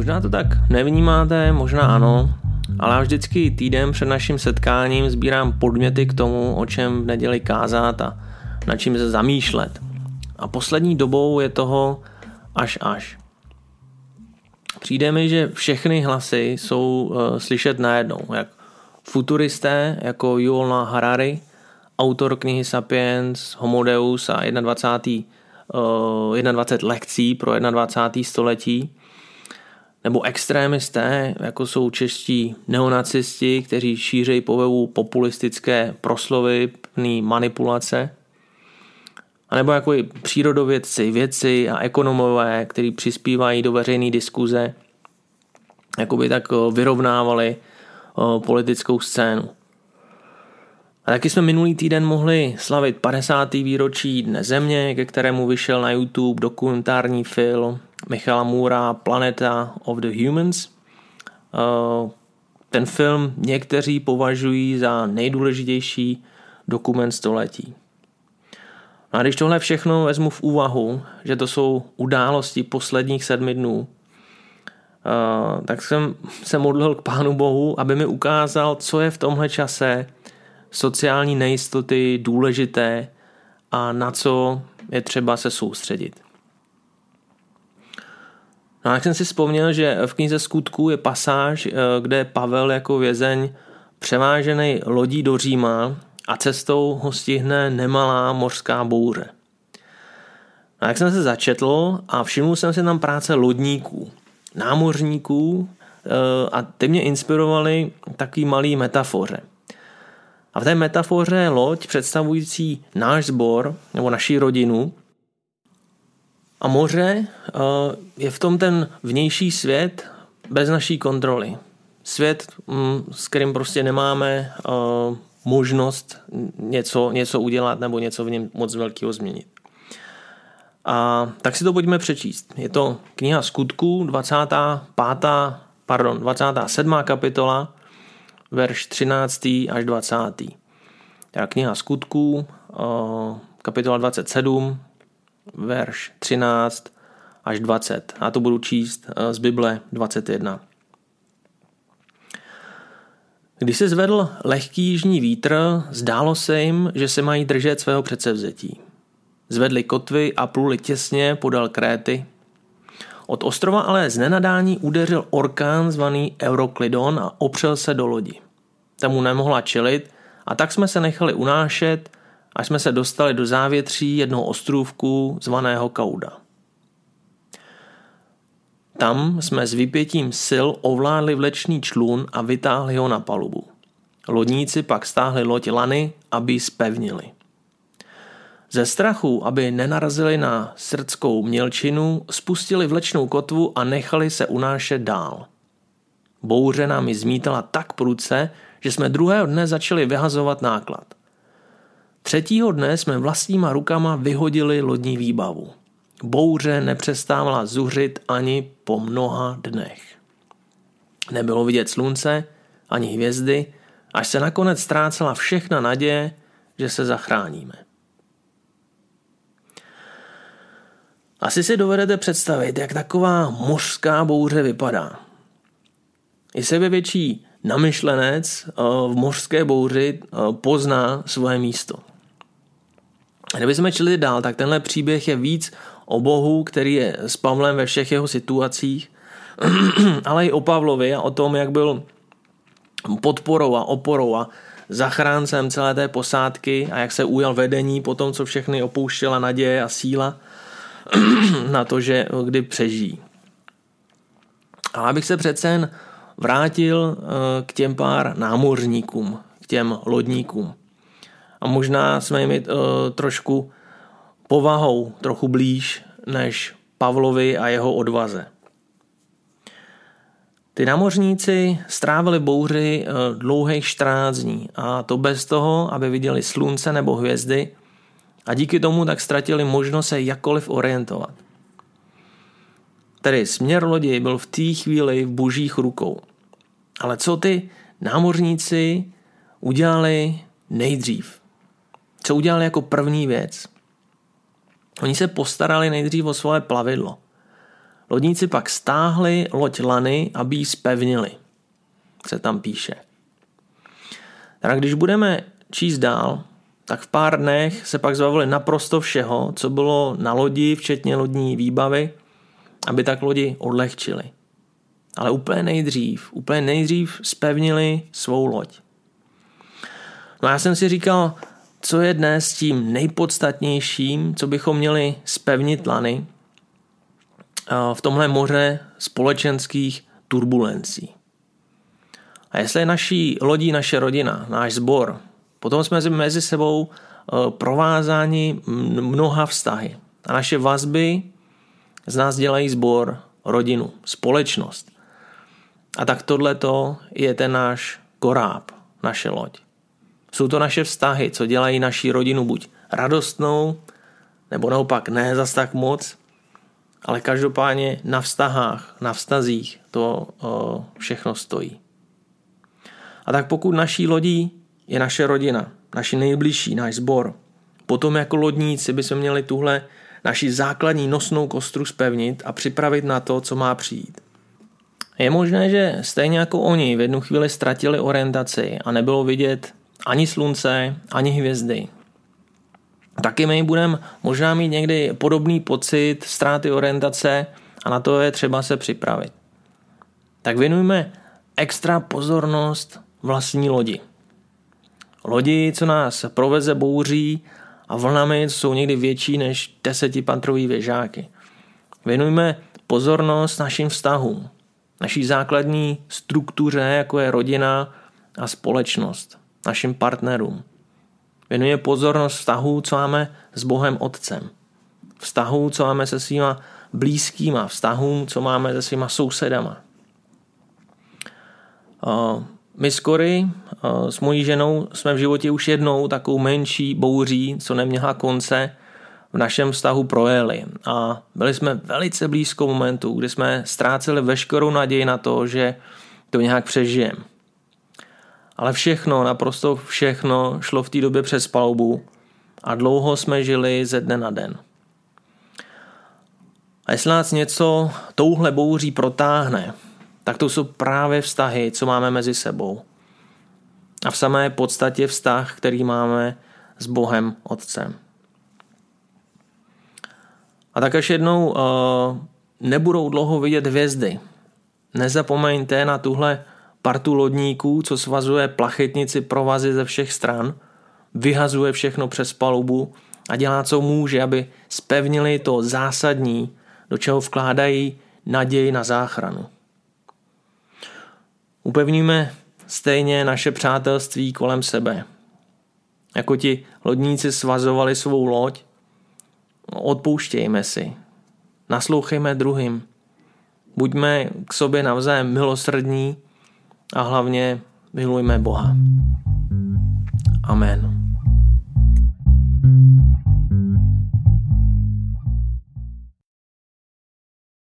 Možná to tak nevnímáte, možná ano, ale já vždycky týden před naším setkáním sbírám podměty k tomu, o čem v neděli kázat a na čím se zamýšlet. A poslední dobou je toho až až. Přijde mi, že všechny hlasy jsou uh, slyšet najednou, jak futuristé jako Yuval Harari, autor knihy Sapiens, Homo Deus a 21. Uh, 21 lekcí pro 21. století, nebo extrémisté, jako jsou čeští neonacisti, kteří šířejí povevu populistické proslovy, plný manipulace, a nebo jako i přírodovědci, vědci a ekonomové, kteří přispívají do veřejné diskuze, jako by tak vyrovnávali politickou scénu. A taky jsme minulý týden mohli slavit 50. výročí Dne Země, ke kterému vyšel na YouTube dokumentární film Michala Můra Planeta of the Humans. Ten film někteří považují za nejdůležitější dokument století. A když tohle všechno vezmu v úvahu, že to jsou události posledních sedmi dnů, tak jsem se modlil k Pánu Bohu, aby mi ukázal, co je v tomhle čase sociální nejistoty důležité a na co je třeba se soustředit. No a jak jsem si vzpomněl, že v knize skutků je pasáž, eh, kde Pavel jako vězeň převážený lodí do Říma a cestou ho stihne nemalá mořská bouře. A jak jsem se začetl a všiml jsem si tam práce lodníků, námořníků eh, a ty mě inspirovaly takový malý metafoře. A v té metafoře je loď představující náš sbor nebo naší rodinu a moře eh, je v tom ten vnější svět bez naší kontroly. Svět, mm, s kterým prostě nemáme eh, možnost něco, něco udělat nebo něco v něm moc velkého změnit. A tak si to pojďme přečíst. Je to kniha skutků, 25. pardon, 27. kapitola, verš 13. až 20. Teda kniha skutků, kapitola 27, verš 13 až 20. A to budu číst z Bible 21. Když se zvedl lehký jižní vítr, zdálo se jim, že se mají držet svého předsevzetí. Zvedli kotvy a pluli těsně podal Kréty. Od ostrova ale z nenadání udeřil orkán zvaný Euroklidon a opřel se do lodi. Temu nemohla čelit a tak jsme se nechali unášet, až jsme se dostali do závětří jednoho ostrůvku zvaného Kauda. Tam jsme s vypětím sil ovládli vlečný člun a vytáhli ho na palubu. Lodníci pak stáhli loď lany, aby ji spevnili. Ze strachu, aby nenarazili na srdskou mělčinu, spustili vlečnou kotvu a nechali se unášet dál. Bouře nám ji zmítala tak prudce, že jsme druhého dne začali vyhazovat náklad. Třetího dne jsme vlastníma rukama vyhodili lodní výbavu. Bouře nepřestávala zuřit ani po mnoha dnech. Nebylo vidět slunce, ani hvězdy, až se nakonec ztrácela všechna naděje, že se zachráníme. Asi si dovedete představit, jak taková mořská bouře vypadá. I sebevětší namyšlenec eh, v mořské bouři eh, pozná svoje místo. Kdyby jsme čili dál, tak tenhle příběh je víc o Bohu, který je s Pavlem ve všech jeho situacích, ale i o Pavlovi a o tom, jak byl podporou a oporou a zachráncem celé té posádky a jak se ujal vedení po tom, co všechny opouštěla naděje a síla na to, že kdy přežijí. Ale abych se přece jen vrátil eh, k těm pár námořníkům, k těm lodníkům. A možná jsme jim uh, trošku povahou trochu blíž než Pavlovi a jeho odvaze. Ty námořníci strávili bouři uh, dlouhých 14 dní a to bez toho, aby viděli slunce nebo hvězdy a díky tomu tak ztratili možnost se jakkoliv orientovat. Tedy směr lodi byl v té chvíli v božích rukou. Ale co ty námořníci udělali nejdřív? Co udělali jako první věc? Oni se postarali nejdřív o svoje plavidlo. Lodníci pak stáhli loď lany, aby ji spevnili. Se tam píše. Tak když budeme číst dál, tak v pár dnech se pak zbavili naprosto všeho, co bylo na lodi, včetně lodní výbavy, aby tak lodi odlehčili. Ale úplně nejdřív, úplně nejdřív spevnili svou loď. No a já jsem si říkal, co je dnes tím nejpodstatnějším, co bychom měli spevnit lany v tomhle moře společenských turbulencí. A jestli je naší lodí naše rodina, náš sbor, potom jsme mezi sebou e, provázáni mnoha vztahy. A naše vazby z nás dělají sbor, rodinu, společnost. A tak tohle je ten náš koráb, naše loď. Jsou to naše vztahy, co dělají naši rodinu buď radostnou, nebo naopak ne zas tak moc, ale každopádně na vztahách, na vztazích to o, všechno stojí. A tak pokud naší lodí je naše rodina, naši nejbližší, náš sbor, potom jako lodníci by se měli tuhle naši základní nosnou kostru spevnit a připravit na to, co má přijít. Je možné, že stejně jako oni v jednu chvíli ztratili orientaci a nebylo vidět ani slunce, ani hvězdy. Taky my budeme možná mít někdy podobný pocit ztráty orientace a na to je třeba se připravit. Tak věnujme extra pozornost vlastní lodi. Lodi, co nás proveze bouří a vlnami, co jsou někdy větší než desetipantrový věžáky. Věnujme pozornost našim vztahům, naší základní struktuře, jako je rodina a společnost, našim partnerům. Věnuje pozornost vztahu, co máme s Bohem Otcem. Vztahu, co máme se svýma blízkýma, vztahům, co máme se svýma sousedama. My s Kory, s mojí ženou, jsme v životě už jednou takovou menší bouří, co neměla konce, v našem vztahu projeli. A byli jsme velice blízko momentu, kdy jsme ztráceli veškerou naději na to, že to nějak přežijeme. Ale všechno, naprosto všechno šlo v té době přes palubu a dlouho jsme žili ze dne na den. A jestli nás něco touhle bouří protáhne, tak to jsou právě vztahy, co máme mezi sebou. A v samé podstatě vztah, který máme s Bohem Otcem. A tak až jednou uh, nebudou dlouho vidět hvězdy. Nezapomeňte na tuhle partu lodníků, co svazuje plachetnici provazy ze všech stran, vyhazuje všechno přes palubu a dělá, co může, aby spevnili to zásadní, do čeho vkládají naději na záchranu. Upevníme stejně naše přátelství kolem sebe. Jako ti lodníci svazovali svou loď, odpouštějme si, naslouchejme druhým, buďme k sobě navzájem milosrdní a hlavně milujme Boha. Amen.